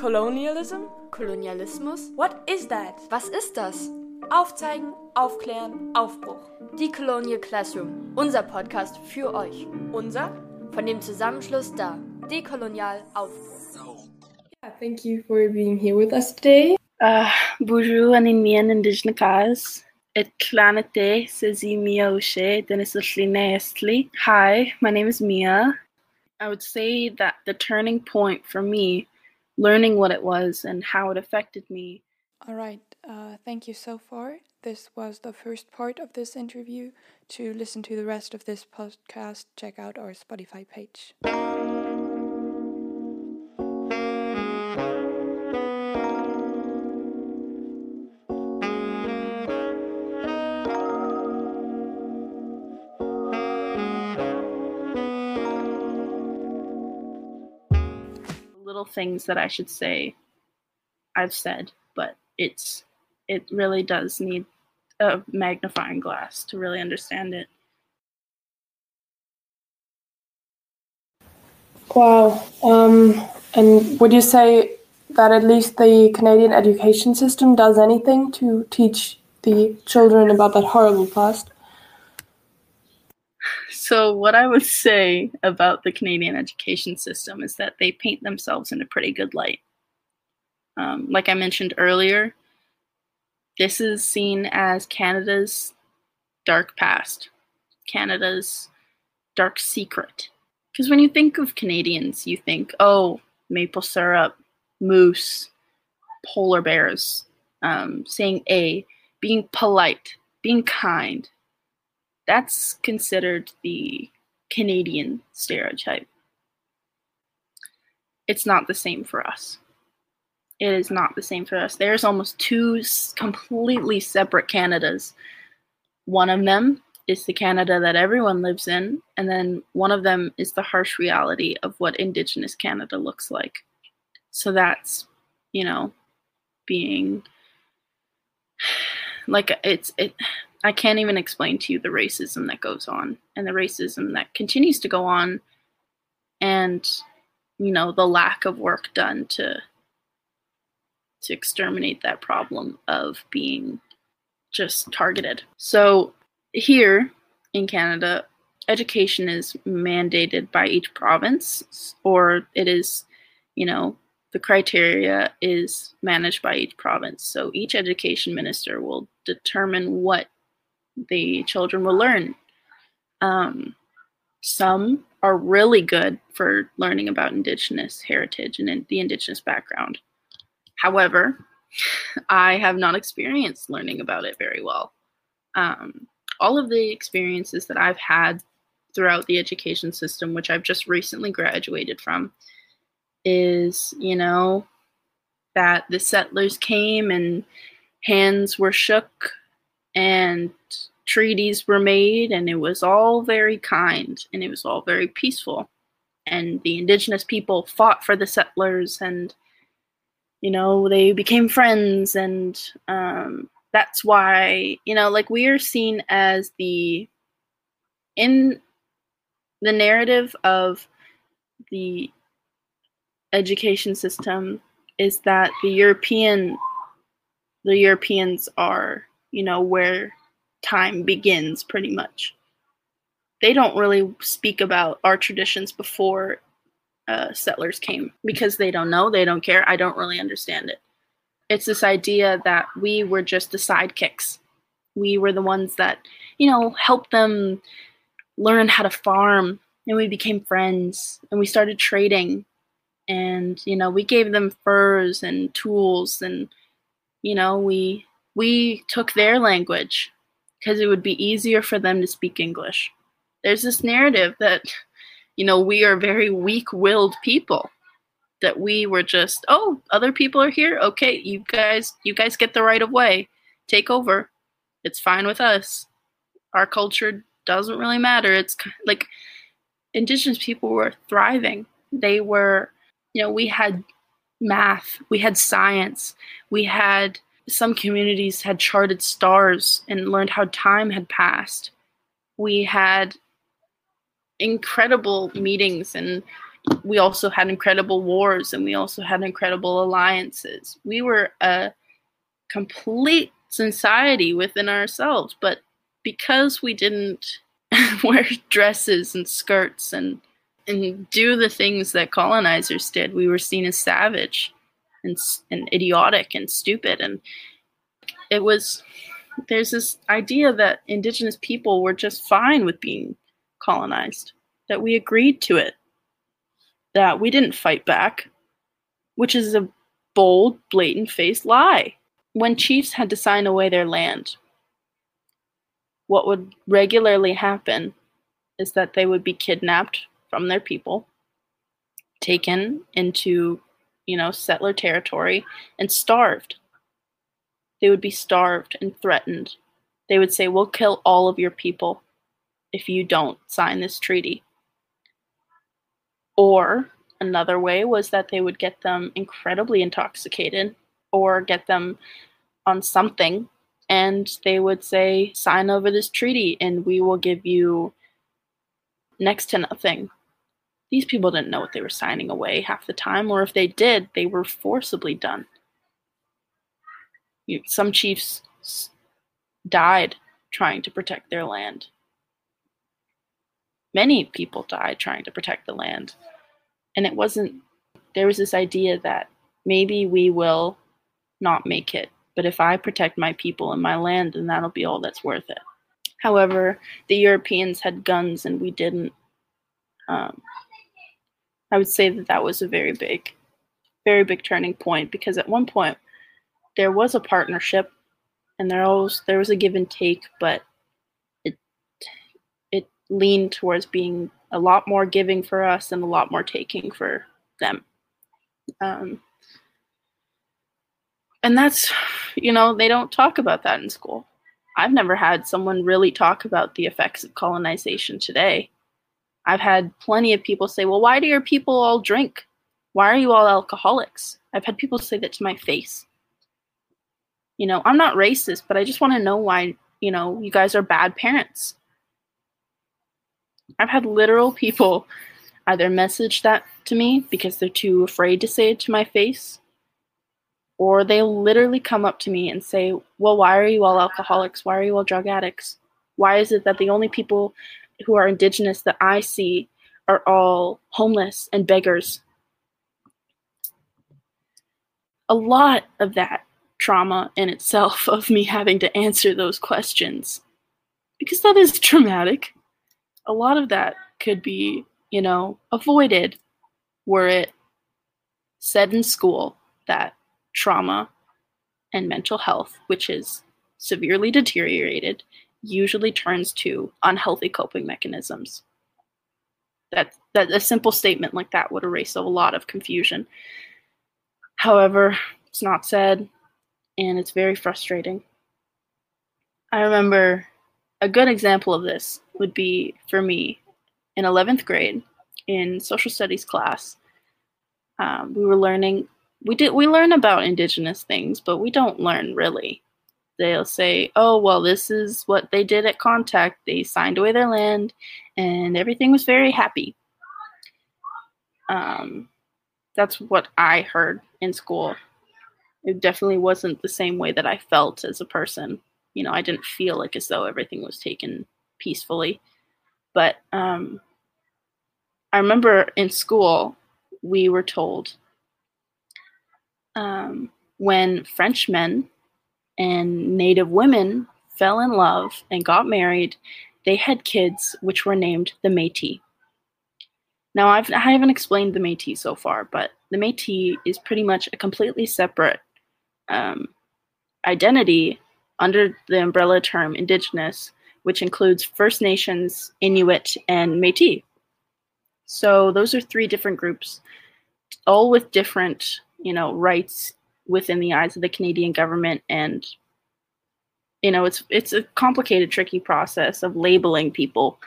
Colonialism? Kolonialismus? What is that? Was ist das? Aufzeigen, aufklären, Aufbruch. Die Colonial Classroom, unser Podcast für euch. Unser? Von dem Zusammenschluss da. Dekolonial Aufbruch. Yeah, thank you for being here with us today. Uh, bonjour anin mian indigenous cause. Et clanete sezi Mia O'Shea, Dennis Estli. Hi, my name is Mia. I would say that the turning point for me, learning what it was and how it affected me. All right, uh, thank you so far. This was the first part of this interview. To listen to the rest of this podcast, check out our Spotify page. Things that I should say, I've said, but it's it really does need a magnifying glass to really understand it. Wow. Um, and would you say that at least the Canadian education system does anything to teach the children about that horrible past? So, what I would say about the Canadian education system is that they paint themselves in a pretty good light. Um, like I mentioned earlier, this is seen as Canada's dark past, Canada's dark secret. Because when you think of Canadians, you think, oh, maple syrup, moose, polar bears, um, saying A, being polite, being kind. That's considered the Canadian stereotype. It's not the same for us. It is not the same for us. There's almost two completely separate Canadas. One of them is the Canada that everyone lives in, and then one of them is the harsh reality of what Indigenous Canada looks like. So that's, you know, being like it's it I can't even explain to you the racism that goes on and the racism that continues to go on and you know the lack of work done to to exterminate that problem of being just targeted. So here in Canada, education is mandated by each province or it is, you know, the criteria is managed by each province. So each education minister will determine what the children will learn. Um, some are really good for learning about Indigenous heritage and in- the Indigenous background. However, I have not experienced learning about it very well. Um, all of the experiences that I've had throughout the education system, which I've just recently graduated from, is, you know, that the settlers came and hands were shook and treaties were made and it was all very kind and it was all very peaceful. And the indigenous people fought for the settlers and you know they became friends and um, that's why you know like we are seen as the in the narrative of the education system is that the European the Europeans are, you know, where time begins pretty much. They don't really speak about our traditions before uh, settlers came because they don't know, they don't care. I don't really understand it. It's this idea that we were just the sidekicks. We were the ones that, you know, helped them learn how to farm and we became friends and we started trading and you know we gave them furs and tools and you know we we took their language because it would be easier for them to speak english. There's this narrative that you know we are very weak-willed people that we were just oh other people are here? Okay you guys you guys get the right of way. Take over. It's fine with us. Our culture doesn't really matter. It's like indigenous people were thriving. They were you know we had math we had science we had some communities had charted stars and learned how time had passed we had incredible meetings and we also had incredible wars and we also had incredible alliances. We were a complete society within ourselves, but because we didn't wear dresses and skirts and and do the things that colonizers did, we were seen as savage and and idiotic and stupid and it was there's this idea that indigenous people were just fine with being colonized, that we agreed to it, that we didn't fight back, which is a bold, blatant faced lie. When chiefs had to sign away their land, what would regularly happen is that they would be kidnapped from their people, taken into, you know, settler territory, and starved. They would be starved and threatened. They would say, We'll kill all of your people if you don't sign this treaty. Or another way was that they would get them incredibly intoxicated or get them on something and they would say, sign over this treaty and we will give you next to nothing. These people didn't know what they were signing away half the time, or if they did, they were forcibly done. Some chiefs died trying to protect their land. Many people died trying to protect the land. And it wasn't, there was this idea that maybe we will not make it, but if I protect my people and my land, then that'll be all that's worth it. However, the Europeans had guns and we didn't. Um, I would say that that was a very big, very big turning point because at one point there was a partnership and there was there was a give and take, but it it leaned towards being a lot more giving for us and a lot more taking for them. Um, and that's, you know, they don't talk about that in school. I've never had someone really talk about the effects of colonization today. I've had plenty of people say, well, why do your people all drink? Why are you all alcoholics? I've had people say that to my face. You know, I'm not racist, but I just want to know why, you know, you guys are bad parents. I've had literal people either message that to me because they're too afraid to say it to my face, or they literally come up to me and say, Well, why are you all alcoholics? Why are you all drug addicts? Why is it that the only people who are indigenous that I see are all homeless and beggars? A lot of that trauma in itself of me having to answer those questions because that is traumatic. A lot of that could be, you know, avoided were it said in school that trauma and mental health, which is severely deteriorated, usually turns to unhealthy coping mechanisms. That, that a simple statement like that would erase a lot of confusion. However, it's not said, and it's very frustrating. I remember a good example of this would be for me in 11th grade in social studies class. Um, we were learning, we did, we learn about indigenous things, but we don't learn really. They'll say, oh, well, this is what they did at contact. They signed away their land and everything was very happy. Um, that's what I heard in school it definitely wasn't the same way that I felt as a person. You know, I didn't feel like as though everything was taken peacefully. But um, I remember in school, we were told um, when Frenchmen and Native women fell in love and got married, they had kids which were named the Métis. Now, I've, I haven't explained the Métis so far, but the Métis is pretty much a completely separate um, identity under the umbrella term Indigenous, which includes First Nations, Inuit, and Métis. So those are three different groups, all with different, you know, rights within the eyes of the Canadian government, and you know, it's it's a complicated, tricky process of labeling people,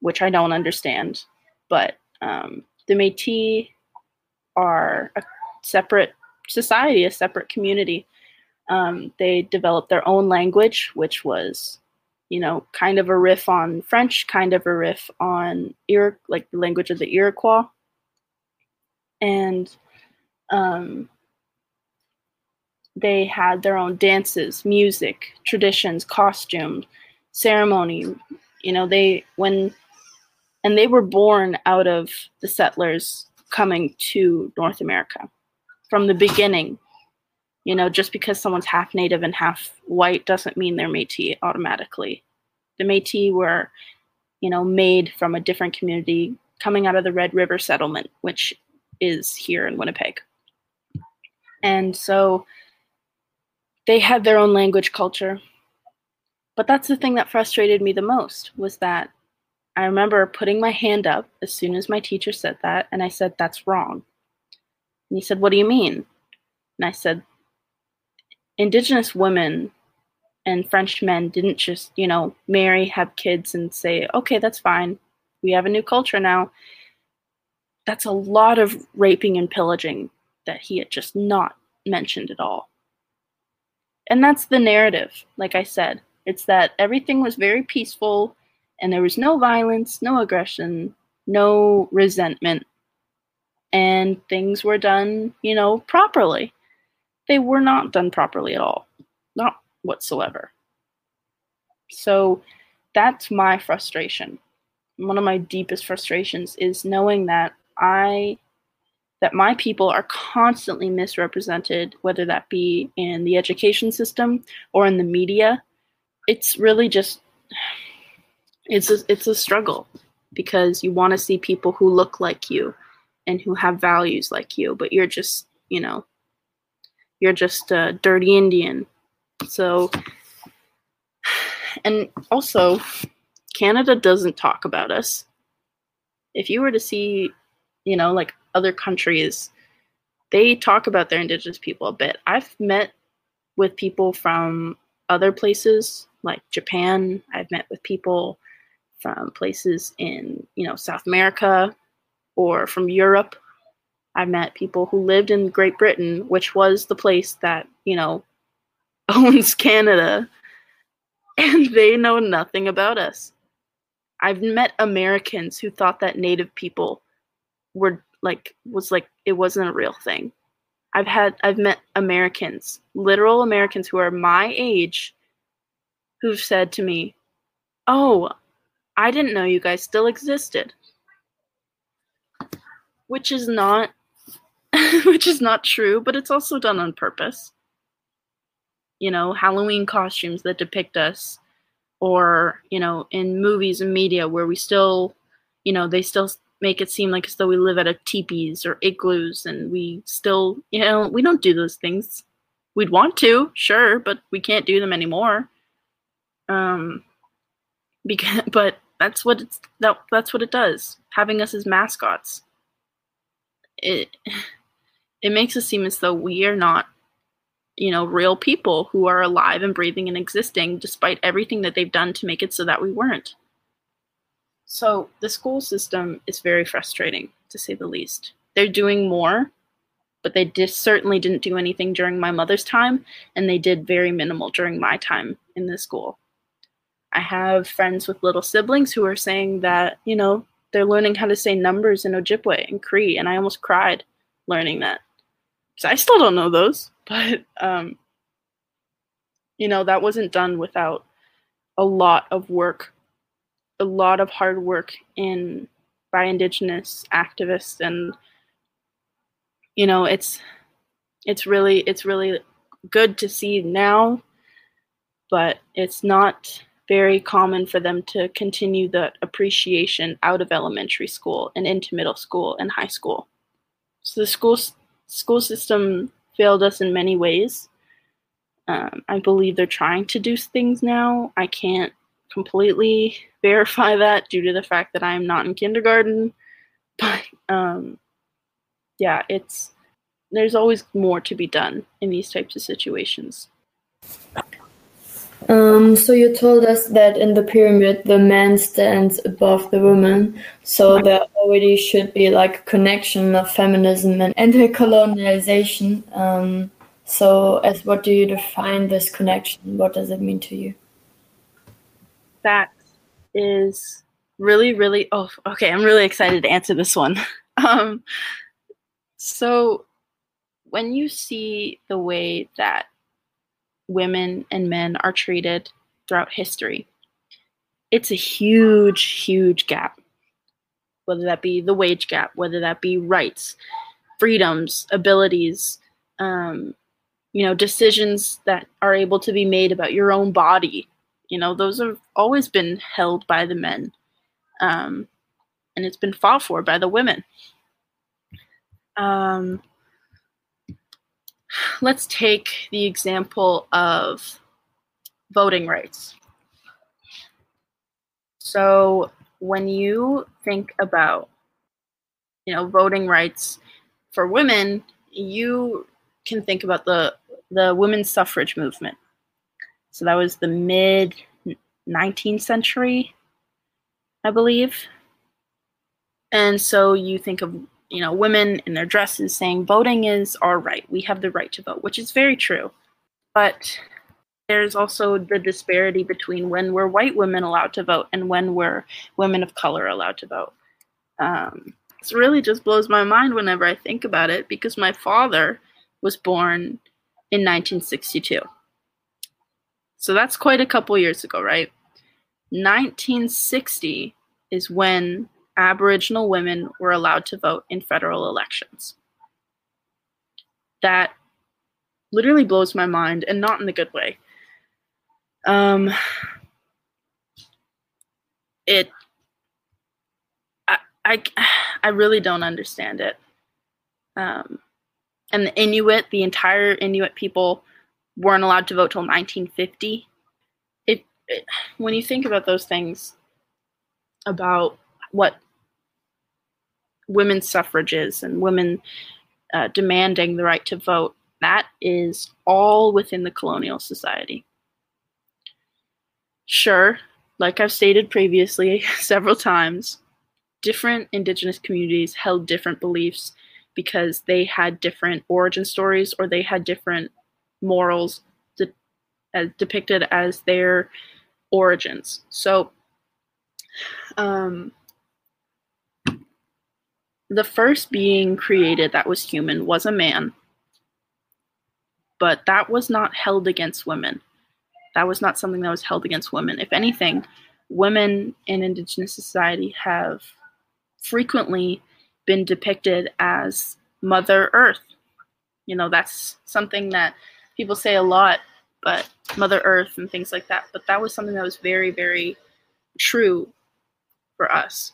which I don't understand. But um, the Métis are a separate society, a separate community. Um, they developed their own language, which was, you know, kind of a riff on French, kind of a riff on Ir- like the language of the Iroquois, and um, they had their own dances, music, traditions, costumes, ceremony. You know, they when and they were born out of the settlers coming to North America from the beginning. You know, just because someone's half native and half white doesn't mean they're Métis automatically. The Métis were, you know, made from a different community coming out of the Red River settlement, which is here in Winnipeg. And so they had their own language culture. But that's the thing that frustrated me the most was that I remember putting my hand up as soon as my teacher said that, and I said, That's wrong. And he said, What do you mean? And I said, Indigenous women and French men didn't just, you know, marry, have kids, and say, Okay, that's fine. We have a new culture now. That's a lot of raping and pillaging that he had just not mentioned at all. And that's the narrative, like I said. It's that everything was very peaceful and there was no violence, no aggression, no resentment, and things were done, you know, properly. They were not done properly at all, not whatsoever. So that's my frustration. One of my deepest frustrations is knowing that I that my people are constantly misrepresented, whether that be in the education system or in the media. It's really just it's a, it's a struggle because you want to see people who look like you and who have values like you, but you're just, you know, you're just a dirty Indian. So, and also, Canada doesn't talk about us. If you were to see, you know, like other countries, they talk about their Indigenous people a bit. I've met with people from other places like Japan. I've met with people from places in, you know, South America or from Europe. I've met people who lived in Great Britain, which was the place that, you know, owns Canada, and they know nothing about us. I've met Americans who thought that native people were like was like it wasn't a real thing. I've had I've met Americans, literal Americans who are my age who've said to me, "Oh, I didn't know you guys still existed. Which is not which is not true, but it's also done on purpose. You know, Halloween costumes that depict us or, you know, in movies and media where we still, you know, they still make it seem like as though we live at a teepees or igloos and we still, you know, we don't do those things. We'd want to, sure, but we can't do them anymore. Um because but that's what it's that that's what it does having us as mascots it it makes us seem as though we are not you know real people who are alive and breathing and existing despite everything that they've done to make it so that we weren't so the school system is very frustrating to say the least they're doing more but they certainly didn't do anything during my mother's time and they did very minimal during my time in the school I have friends with little siblings who are saying that, you know, they're learning how to say numbers in Ojibwe and Cree, and I almost cried learning that. So I still don't know those, but um, you know, that wasn't done without a lot of work, a lot of hard work in by indigenous activists and you know, it's it's really it's really good to see now, but it's not very common for them to continue the appreciation out of elementary school and into middle school and high school. So the school school system failed us in many ways. Um, I believe they're trying to do things now. I can't completely verify that due to the fact that I'm not in kindergarten, but um, yeah, it's there's always more to be done in these types of situations. Um, so you told us that in the pyramid the man stands above the woman, so there already should be like a connection of feminism and anti-colonialization. Um, so, as what do you define this connection? What does it mean to you? That is really, really. Oh, okay. I'm really excited to answer this one. um, So, when you see the way that women and men are treated throughout history, it's a huge, huge gap. Whether that be the wage gap, whether that be rights, freedoms, abilities, um, you know, decisions that are able to be made about your own body. You know, those have always been held by the men. Um, and it's been fought for by the women. Um, let's take the example of voting rights. So when you think about, you know, voting rights for women, you can think about the the women's suffrage movement. So that was the mid 19th century, I believe. And so you think of, you know, women in their dresses saying voting is our right. We have the right to vote, which is very true. But there's also the disparity between when we're white women allowed to vote and when we're women of color allowed to vote. Um, it really just blows my mind whenever I think about it because my father was born in 1962. So that's quite a couple years ago, right? 1960 is when Aboriginal women were allowed to vote in federal elections. That literally blows my mind, and not in the good way. Um, it, I, I, I really don't understand it. Um, and the Inuit, the entire Inuit people, weren't allowed to vote till 1950. It, it when you think about those things, about what women's suffrage is and women uh, demanding the right to vote, that is all within the colonial society. Sure, like I've stated previously several times, different indigenous communities held different beliefs because they had different origin stories or they had different morals de- as depicted as their origins. So, um, the first being created that was human was a man, but that was not held against women. That was not something that was held against women. If anything, women in Indigenous society have frequently been depicted as Mother Earth. You know, that's something that people say a lot, but Mother Earth and things like that. But that was something that was very, very true for us.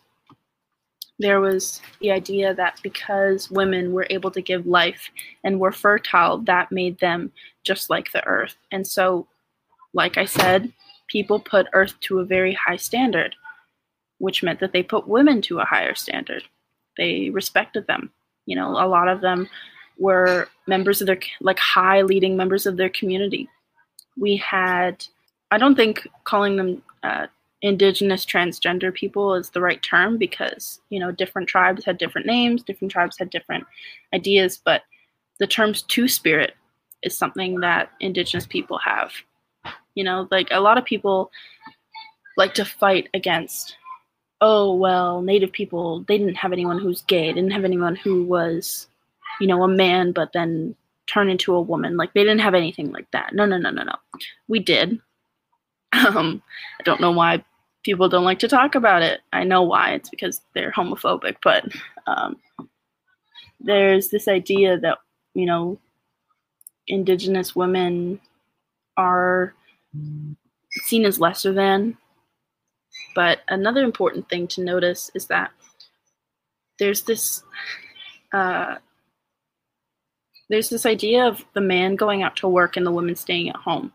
There was the idea that because women were able to give life and were fertile, that made them just like the earth. And so, like I said, people put earth to a very high standard, which meant that they put women to a higher standard. They respected them. You know, a lot of them were members of their, like high leading members of their community. We had, I don't think calling them uh, indigenous transgender people is the right term because, you know, different tribes had different names, different tribes had different ideas, but the terms two spirit is something that indigenous people have. You know, like a lot of people like to fight against oh well native people they didn't have anyone who's gay didn't have anyone who was you know a man but then turn into a woman. Like they didn't have anything like that. No no no no no. We did. Um i don't know why people don't like to talk about it. I know why. It's because they're homophobic but um there's this idea that you know indigenous women are seen as lesser than. But another important thing to notice is that there's this uh, there's this idea of the man going out to work and the woman staying at home.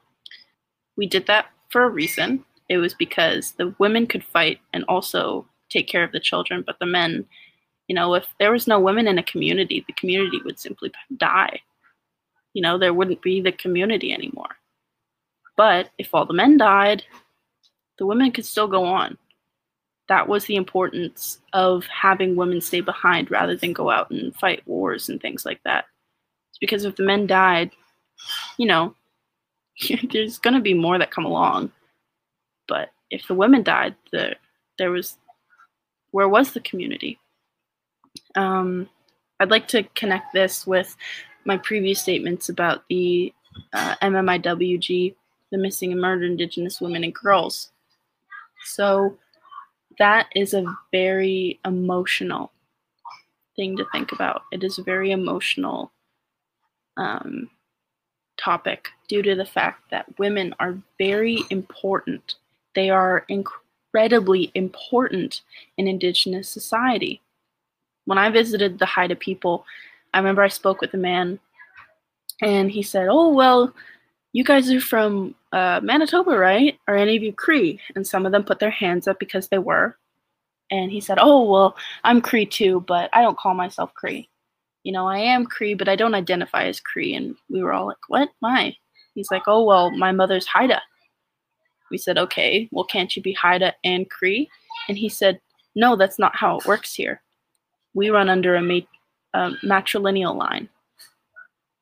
We did that for a reason. It was because the women could fight and also take care of the children, but the men, you know, if there was no women in a community, the community would simply die. You know, there wouldn't be the community anymore. But if all the men died, the women could still go on. That was the importance of having women stay behind rather than go out and fight wars and things like that. Because if the men died, you know, there's going to be more that come along. But if the women died, the, there was where was the community? Um, I'd like to connect this with my previous statements about the uh, MMIWG, the missing and murdered Indigenous women and girls. So that is a very emotional thing to think about. It is a very emotional um, topic due to the fact that women are very important. They are incredibly important in Indigenous society. When I visited the Haida people, I remember I spoke with a man and he said, Oh, well, you guys are from uh, Manitoba, right? Are any of you Cree? And some of them put their hands up because they were. And he said, Oh, well, I'm Cree too, but I don't call myself Cree. You know, I am Cree, but I don't identify as Cree. And we were all like, What? Why? He's like, Oh, well, my mother's Haida. We said, Okay, well, can't you be Haida and Cree? And he said, No, that's not how it works here. We run under a ma- matrilineal line.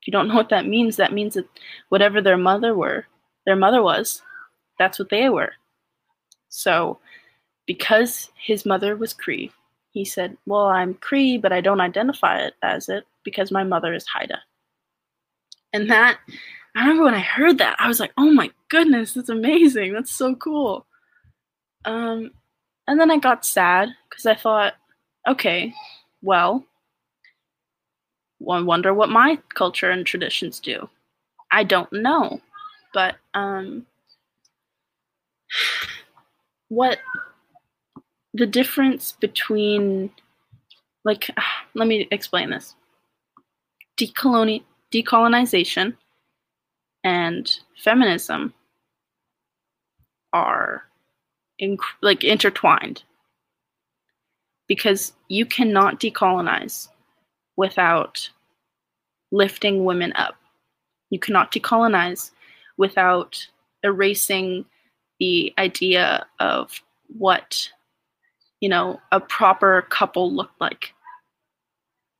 If you don't know what that means, that means that whatever their mother were, their mother was, that's what they were. So, because his mother was Cree, he said, Well, I'm Cree, but I don't identify it as it because my mother is Haida. And that, I remember when I heard that, I was like, Oh my goodness, that's amazing. That's so cool. Um, and then I got sad because I thought, okay, well, I wonder what my culture and traditions do. I don't know, but um, what the difference between like let me explain this. Decoloni- decolonization and feminism are inc- like intertwined. Because you cannot decolonize without lifting women up. You cannot decolonize without erasing the idea of what you know, a proper couple looked like.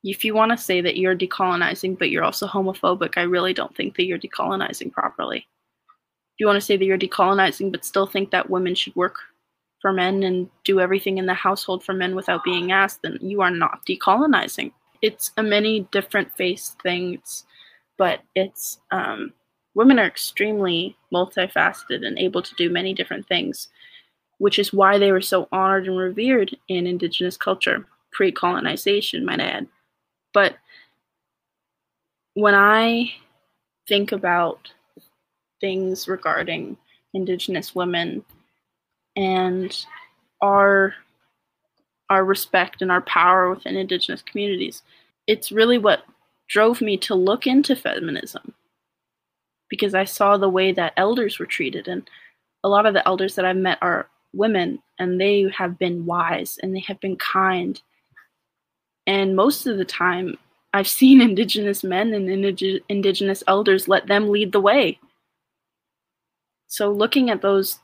If you want to say that you're decolonizing, but you're also homophobic, I really don't think that you're decolonizing properly. If you want to say that you're decolonizing, but still think that women should work for men and do everything in the household for men without being asked, then you are not decolonizing. It's a many different faced things, but it's um, women are extremely multifaceted and able to do many different things which is why they were so honored and revered in indigenous culture, pre colonization, might I add. But when I think about things regarding indigenous women and our our respect and our power within indigenous communities it's really what drove me to look into feminism because i saw the way that elders were treated and a lot of the elders that i've met are women and they have been wise and they have been kind. And most of the time, I've seen indigenous men and indig- indigenous elders let them lead the way. So looking at those,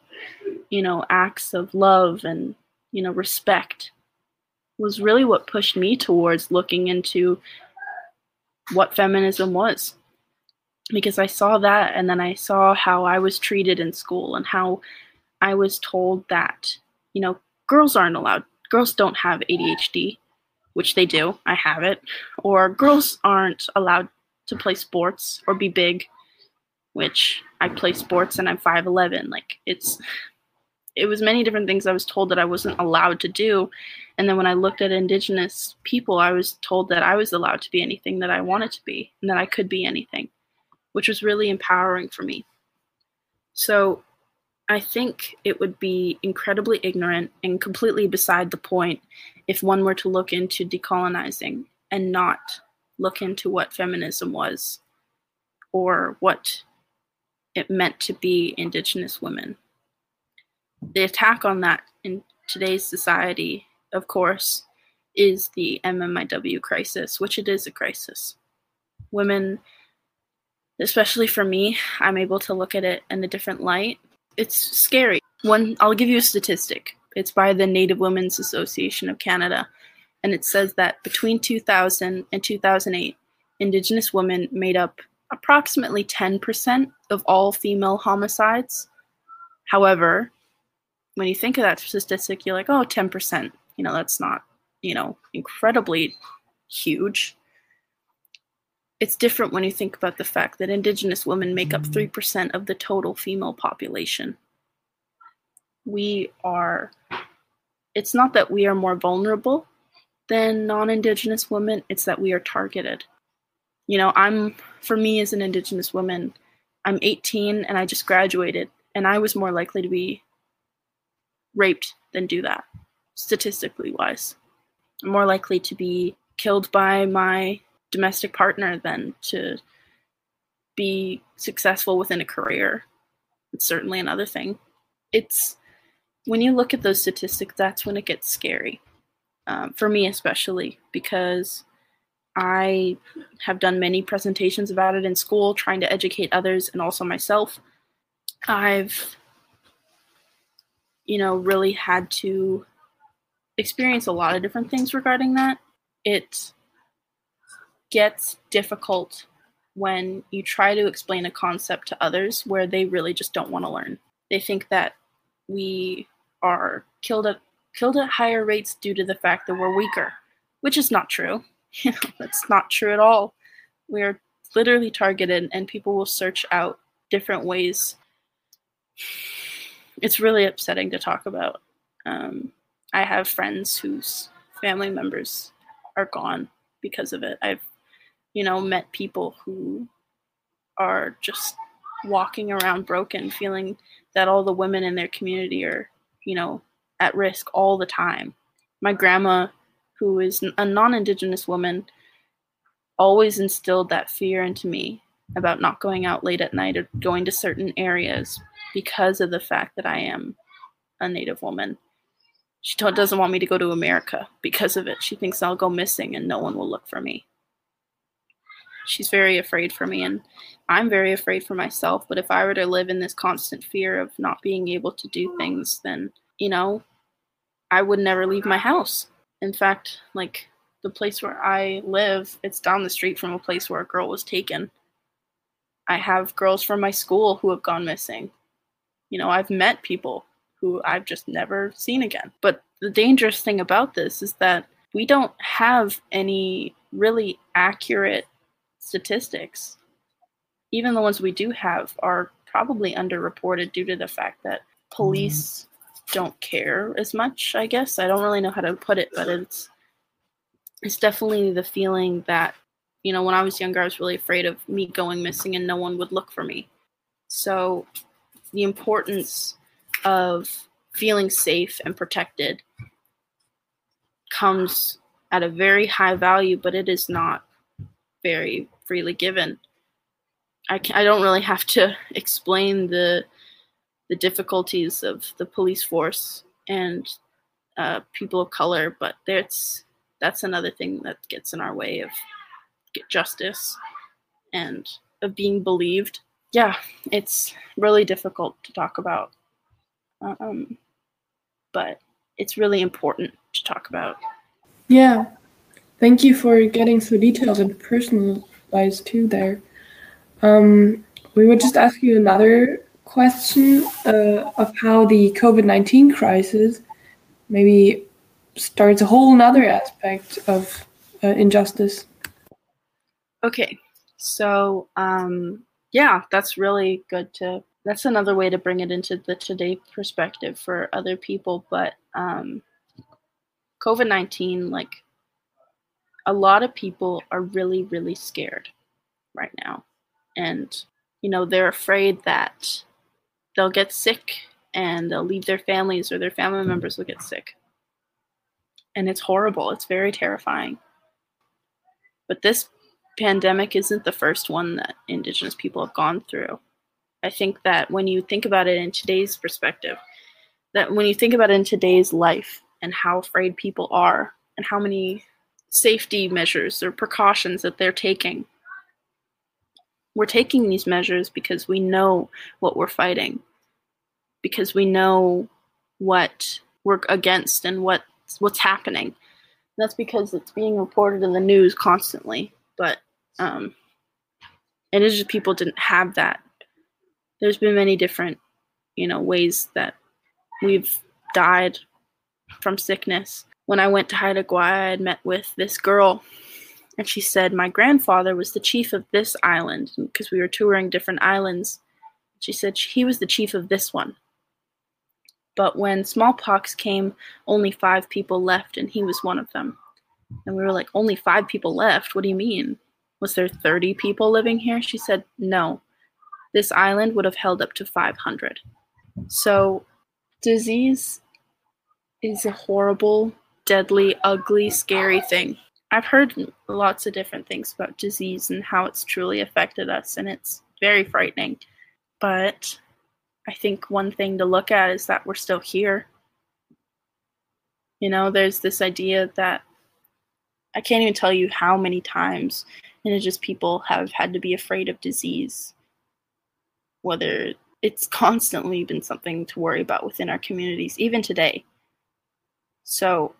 you know, acts of love and, you know, respect was really what pushed me towards looking into what feminism was. Because I saw that and then I saw how I was treated in school and how I was told that, you know, girls aren't allowed, girls don't have ADHD, which they do, I have it, or girls aren't allowed to play sports or be big, which I play sports and I'm 5'11. Like, it's, it was many different things I was told that I wasn't allowed to do. And then when I looked at Indigenous people, I was told that I was allowed to be anything that I wanted to be and that I could be anything, which was really empowering for me. So I think it would be incredibly ignorant and completely beside the point if one were to look into decolonizing and not look into what feminism was or what it meant to be Indigenous women. The attack on that in today's society, of course, is the MMIW crisis, which it is a crisis. Women, especially for me, I'm able to look at it in a different light it's scary. One, I'll give you a statistic. It's by the Native Women's Association of Canada, and it says that between 2000 and 2008, Indigenous women made up approximately 10% of all female homicides. However, when you think of that statistic, you're like, oh, 10%. You know, that's not, you know, incredibly huge. It's different when you think about the fact that Indigenous women make up mm-hmm. 3% of the total female population. We are, it's not that we are more vulnerable than non Indigenous women, it's that we are targeted. You know, I'm, for me as an Indigenous woman, I'm 18 and I just graduated, and I was more likely to be raped than do that, statistically wise. I'm more likely to be killed by my domestic partner than to be successful within a career. It's certainly another thing. It's when you look at those statistics, that's when it gets scary. Um, for me, especially, because I have done many presentations about it in school, trying to educate others and also myself. I've, you know, really had to experience a lot of different things regarding that. It gets difficult when you try to explain a concept to others where they really just don't want to learn. They think that we are killed at killed at higher rates due to the fact that we're weaker, which is not true. That's not true at all. We are literally targeted and people will search out different ways. It's really upsetting to talk about. Um, I have friends whose family members are gone because of it. I've you know, met people who are just walking around broken, feeling that all the women in their community are, you know, at risk all the time. My grandma, who is a non Indigenous woman, always instilled that fear into me about not going out late at night or going to certain areas because of the fact that I am a Native woman. She doesn't want me to go to America because of it. She thinks I'll go missing and no one will look for me she's very afraid for me and i'm very afraid for myself but if i were to live in this constant fear of not being able to do things then you know i would never leave my house. In fact like the place where i live it's down the street from a place where a girl was taken. I have girls from my school who have gone missing. You know i've met people who i've just never seen again. But the dangerous thing about this is that we don't have any really accurate statistics, even the ones we do have, are probably underreported due to the fact that police mm. don't care as much. I guess I don't really know how to put it, but it's it's definitely the feeling that you know when I was younger, I was really afraid of me going missing and no one would look for me. So the importance of feeling safe and protected comes at a very high value, but it is not very freely given. I, I don't really have to explain the the difficulties of the police force and uh, people of color, but that's that's another thing that gets in our way of justice and of being believed. Yeah, it's really difficult to talk about, um, but it's really important to talk about. Yeah, thank you for getting so detailed and personal lies too there. Um, we would just ask you another question uh, of how the COVID 19 crisis maybe starts a whole another aspect of uh, injustice. Okay, so um, yeah, that's really good to. That's another way to bring it into the today perspective for other people. But um, COVID 19, like a lot of people are really, really scared right now. And, you know, they're afraid that they'll get sick and they'll leave their families or their family mm-hmm. members will get sick. And it's horrible. It's very terrifying. But this pandemic isn't the first one that Indigenous people have gone through. I think that when you think about it in today's perspective, that when you think about it in today's life and how afraid people are and how many safety measures or precautions that they're taking. We're taking these measures because we know what we're fighting, because we know what we're against and what what's happening. That's because it's being reported in the news constantly. But um, and it's just people didn't have that. There's been many different, you know, ways that we've died from sickness when I went to Haida Gwaii, I had met with this girl, And she said, My grandfather was the chief of this island because we were touring different islands. She said he was the chief of this one. But when smallpox came, only five people left, and he was one of them. And we were like, Only five people left? What do you mean? Was there 30 people living here? She said, No. This island would have held up to 500. So, disease is a horrible, deadly, ugly, scary thing. I've heard lots of different things about disease and how it's truly affected us, and it's very frightening. But I think one thing to look at is that we're still here. You know, there's this idea that I can't even tell you how many times indigenous people have had to be afraid of disease, whether it's constantly been something to worry about within our communities, even today. So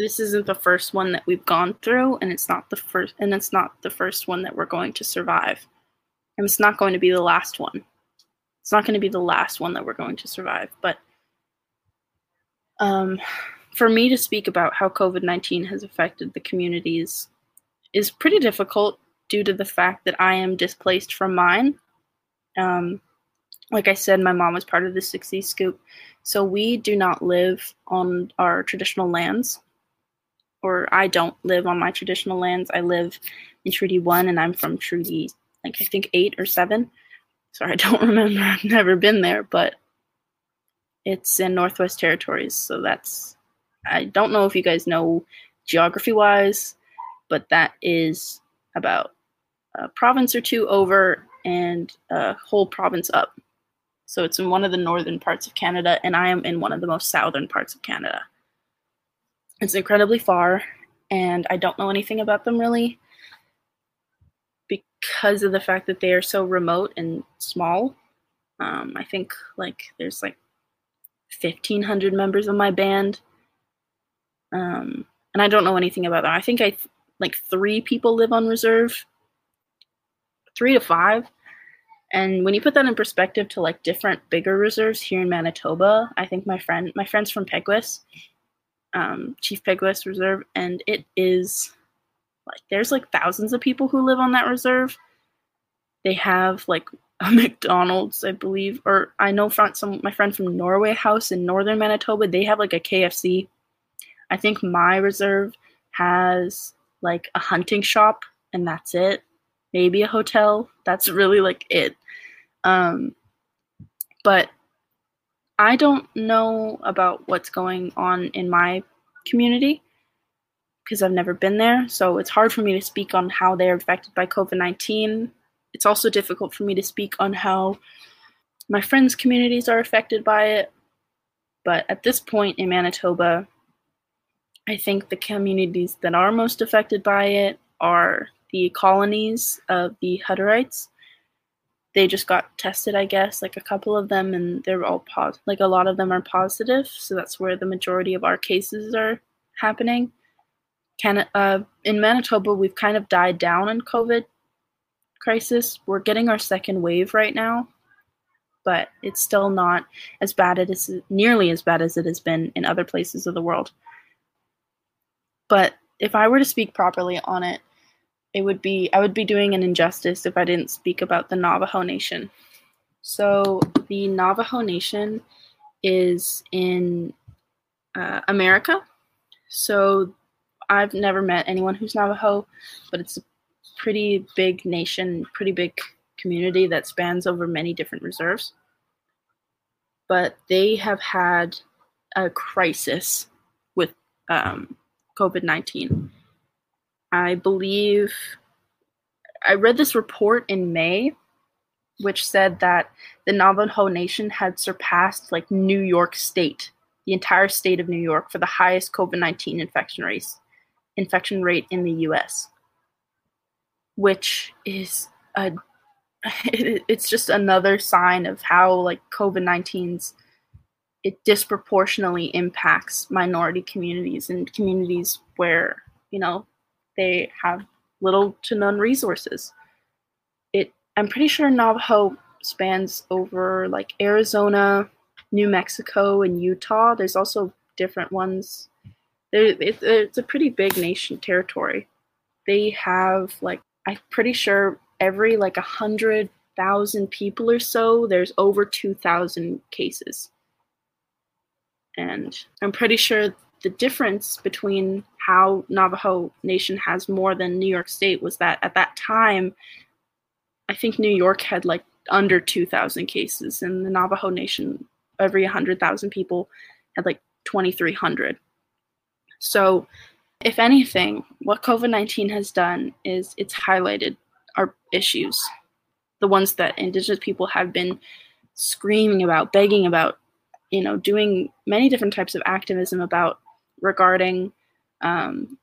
this isn't the first one that we've gone through, and it's not the first, and it's not the first one that we're going to survive, and it's not going to be the last one. It's not going to be the last one that we're going to survive, but um, for me to speak about how COVID 19 has affected the communities is pretty difficult due to the fact that I am displaced from mine. Um, like I said, my mom was part of the 60s scoop, so we do not live on our traditional lands or I don't live on my traditional lands. I live in Treaty 1 and I'm from Treaty, like I think 8 or 7. Sorry, I don't remember. I've never been there, but it's in Northwest Territories. So that's, I don't know if you guys know geography wise, but that is about a province or two over and a whole province up. So it's in one of the northern parts of Canada, and I am in one of the most southern parts of Canada. It's incredibly far, and I don't know anything about them really because of the fact that they are so remote and small. Um, I think like there's like 1,500 members of my band, um, and I don't know anything about them. I think I like three people live on reserve, three to five. And when you put that in perspective to like different bigger reserves here in Manitoba, I think my friend my friend's from Peguis, um, Chief Peguis Reserve, and it is like there's like thousands of people who live on that reserve. They have like a McDonald's, I believe, or I know from some my friend from Norway House in northern Manitoba, they have like a KFC. I think my reserve has like a hunting shop, and that's it. Maybe a hotel. That's really like it. Um, but I don't know about what's going on in my community because I've never been there. So it's hard for me to speak on how they're affected by COVID 19. It's also difficult for me to speak on how my friends' communities are affected by it. But at this point in Manitoba, I think the communities that are most affected by it are the colonies of the Hutterites they just got tested, I guess, like a couple of them, and they're all positive. Like a lot of them are positive, so that's where the majority of our cases are happening. Can uh, in Manitoba, we've kind of died down in COVID crisis. We're getting our second wave right now, but it's still not as bad as nearly as bad as it has been in other places of the world. But if I were to speak properly on it, it would be I would be doing an injustice if I didn't speak about the Navajo Nation. So the Navajo Nation is in uh, America. So I've never met anyone who's Navajo, but it's a pretty big nation, pretty big community that spans over many different reserves. But they have had a crisis with um, COVID 19 I believe I read this report in May, which said that the Navajo Nation had surpassed like New York State, the entire state of New York, for the highest COVID nineteen infection rates infection rate in the U.S., which is a it's just another sign of how like COVID 19's it disproportionately impacts minority communities and communities where you know they have little to none resources. It I'm pretty sure Navajo spans over like Arizona, New Mexico, and Utah. There's also different ones. There, it, it's a pretty big nation territory. they have like I'm pretty sure every like a hundred thousand people or so, there's over two thousand cases. And I'm pretty sure the difference between how Navajo Nation has more than New York State was that at that time, I think New York had like under 2,000 cases, and the Navajo Nation, every 100,000 people, had like 2,300. So, if anything, what COVID 19 has done is it's highlighted our issues, the ones that Indigenous people have been screaming about, begging about, you know, doing many different types of activism about regarding um,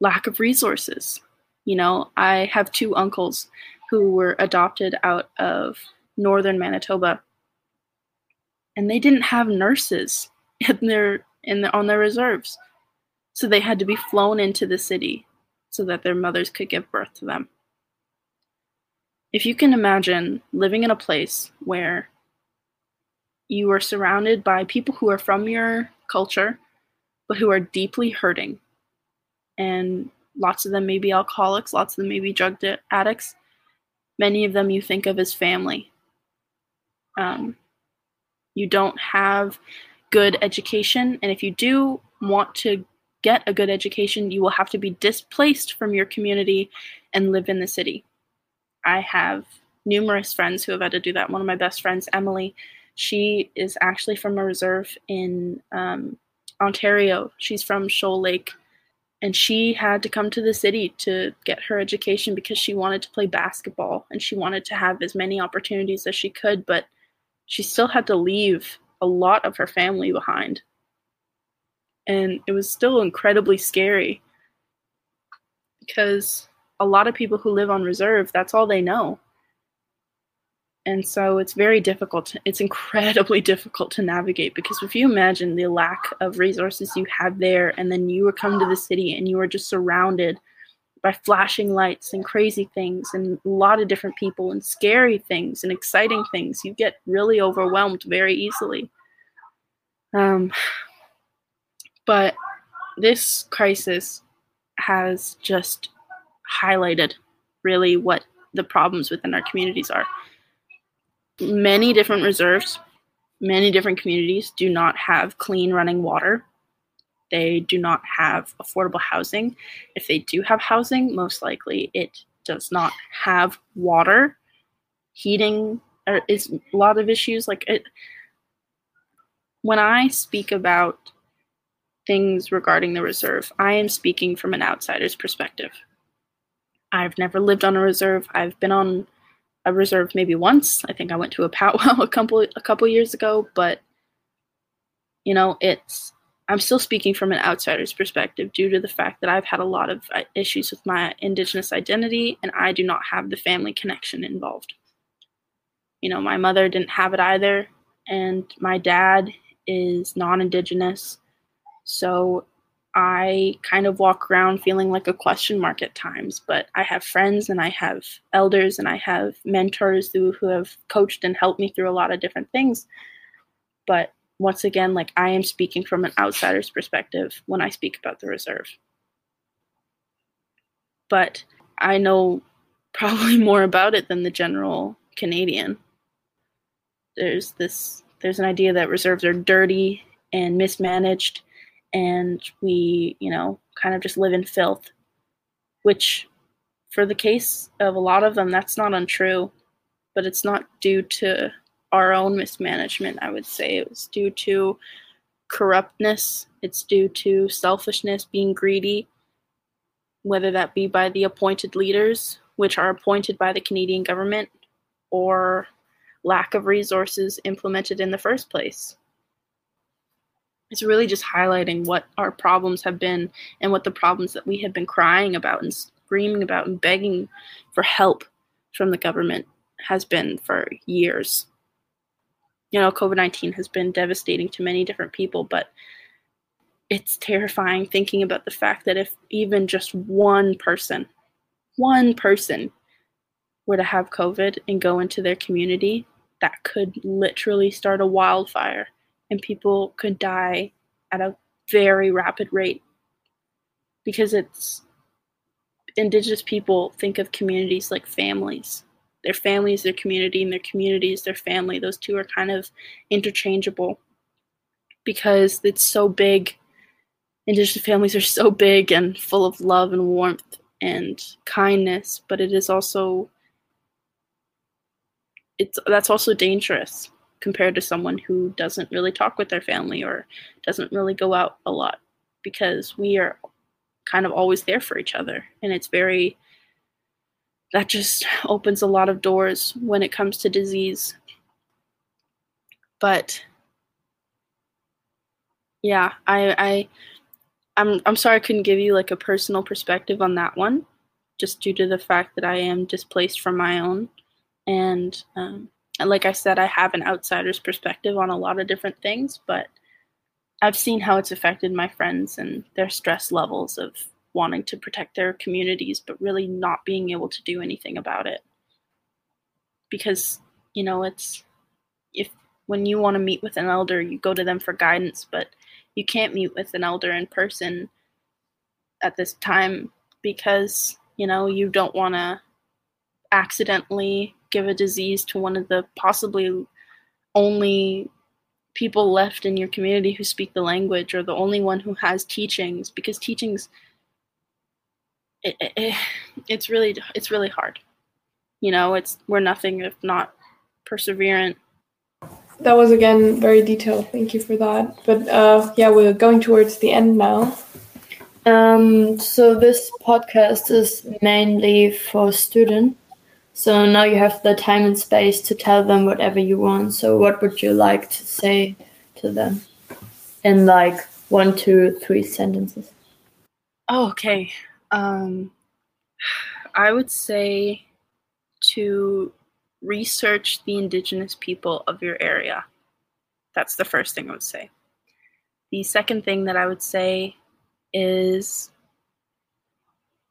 lack of resources. You know, I have two uncles who were adopted out of northern Manitoba, and they didn't have nurses in their in the, on their reserves, so they had to be flown into the city so that their mothers could give birth to them. If you can imagine living in a place where you are surrounded by people who are from your culture, but who are deeply hurting, and lots of them may be alcoholics, lots of them may be drug addicts, many of them you think of as family. Um, you don't have good education, and if you do want to get a good education, you will have to be displaced from your community and live in the city. I have numerous friends who have had to do that. One of my best friends, Emily, she is actually from a reserve in um, Ontario. She's from Shoal Lake. And she had to come to the city to get her education because she wanted to play basketball and she wanted to have as many opportunities as she could, but she still had to leave a lot of her family behind. And it was still incredibly scary because a lot of people who live on reserve, that's all they know. And so it's very difficult. It's incredibly difficult to navigate because if you imagine the lack of resources you have there, and then you were come to the city and you are just surrounded by flashing lights and crazy things and a lot of different people and scary things and exciting things, you get really overwhelmed very easily. Um, but this crisis has just highlighted really what the problems within our communities are. Many different reserves, many different communities do not have clean running water. They do not have affordable housing. If they do have housing, most likely it does not have water. Heating uh, is a lot of issues. Like it, when I speak about things regarding the reserve, I am speaking from an outsider's perspective. I've never lived on a reserve. I've been on a reserved maybe once. I think I went to a powwow a couple a couple years ago, but you know, it's I'm still speaking from an outsider's perspective due to the fact that I've had a lot of uh, issues with my indigenous identity and I do not have the family connection involved. You know, my mother didn't have it either and my dad is non-indigenous. So I kind of walk around feeling like a question mark at times, but I have friends and I have elders and I have mentors who, who have coached and helped me through a lot of different things. But once again, like I am speaking from an outsider's perspective when I speak about the reserve. But I know probably more about it than the general Canadian. There's this there's an idea that reserves are dirty and mismanaged and we, you know, kind of just live in filth, which for the case of a lot of them, that's not untrue, but it's not due to our own mismanagement, I would say. It was due to corruptness, it's due to selfishness, being greedy, whether that be by the appointed leaders, which are appointed by the Canadian government, or lack of resources implemented in the first place it's really just highlighting what our problems have been and what the problems that we have been crying about and screaming about and begging for help from the government has been for years. You know, COVID 19 has been devastating to many different people, but it's terrifying thinking about the fact that if even just one person, one person were to have COVID and go into their community, that could literally start a wildfire and people could die at a very rapid rate because it's indigenous people think of communities like families. Their families their community, and their communities their family. Those two are kind of interchangeable because it's so big. Indigenous families are so big and full of love and warmth and kindness, but it is also it's that's also dangerous compared to someone who doesn't really talk with their family or doesn't really go out a lot because we are kind of always there for each other. And it's very that just opens a lot of doors when it comes to disease. But yeah i i i'm i'm sorry i couldn't give you like a personal perspective on that one just due to the fact that i am displaced from my own. And um, like i said i have an outsider's perspective on a lot of different things but I've seen how it's affected my friends and their stress levels of wanting to protect their communities, but really not being able to do anything about it. Because, you know, it's if when you want to meet with an elder, you go to them for guidance, but you can't meet with an elder in person at this time because, you know, you don't want to accidentally give a disease to one of the possibly only people left in your community who speak the language or the only one who has teachings because teachings it, it, it's really it's really hard. You know it's we're nothing if not perseverant. That was again very detailed. Thank you for that. But uh yeah we're going towards the end now. Um so this podcast is mainly for students so now you have the time and space to tell them whatever you want. So what would you like to say to them in like one, two, three sentences? Oh, okay. Um, I would say to research the indigenous people of your area. That's the first thing I would say. The second thing that I would say is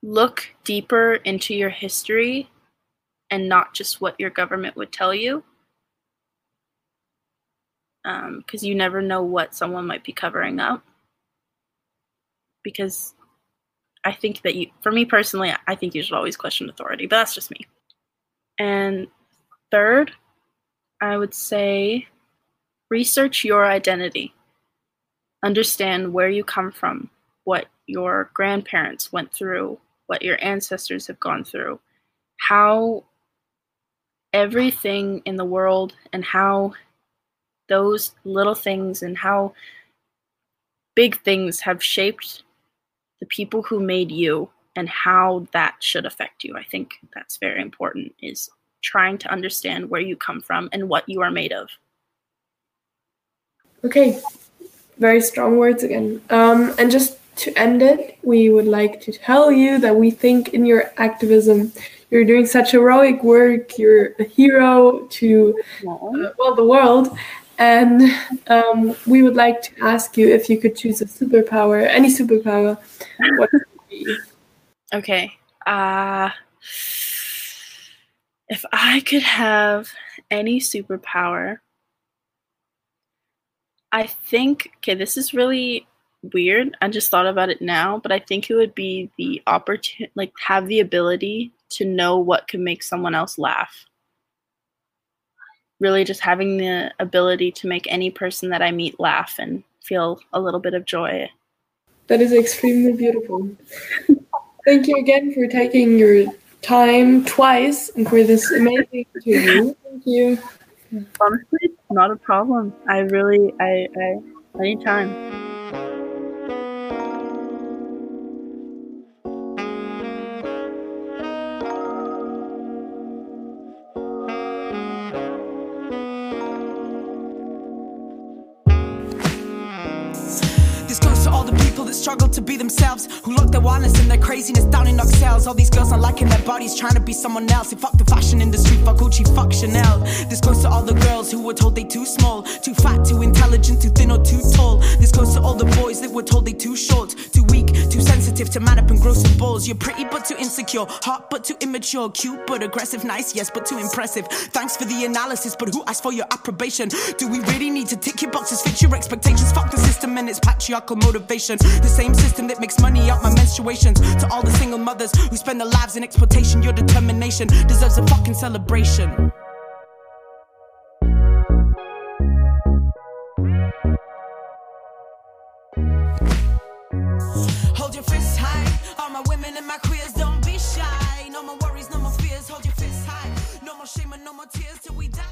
look deeper into your history and not just what your government would tell you. Because um, you never know what someone might be covering up. Because I think that you, for me personally, I think you should always question authority, but that's just me. And third, I would say research your identity. Understand where you come from, what your grandparents went through, what your ancestors have gone through, how everything in the world and how those little things and how big things have shaped the people who made you and how that should affect you. I think that's very important is trying to understand where you come from and what you are made of. Okay, very strong words again. Um, and just to end it, we would like to tell you that we think in your activism you're doing such heroic work. You're a hero to uh, well the world, and um, we would like to ask you if you could choose a superpower, any superpower. What would it be? Okay. Uh, if I could have any superpower, I think. Okay, this is really weird. I just thought about it now, but I think it would be the opportunity, like have the ability to know what can make someone else laugh. Really, just having the ability to make any person that I meet laugh and feel a little bit of joy. That is extremely beautiful. Thank you again for taking your time twice and for this amazing interview. Thank you. Honestly, not a problem. I really, I, I, anytime. To be themselves, who lock their wildness and their craziness down in cells. All these girls not liking their bodies, trying to be someone else. They fuck the fashion industry, fuck Gucci, fuck Chanel. This goes to all the girls girls who were told they too small, too fat, too intelligent, too thin, or too tall. This goes to all the boys that were told they too short, too weak, too sensitive to man up and grow some balls. You're pretty but too insecure, hot but too immature, cute but aggressive, nice, yes, but too impressive. Thanks for the analysis, but who asked for your approbation? Do we really need to tick your boxes, fit your expectations? Fuck the system and its patriarchal motivation. The same system system that makes money out my menstruations. To all the single mothers who spend their lives in exploitation, your determination deserves a fucking celebration. Hold your fists high, all my women and my queers, don't be shy. No more worries, no more fears, hold your fists high. No more shame and no more tears till we die.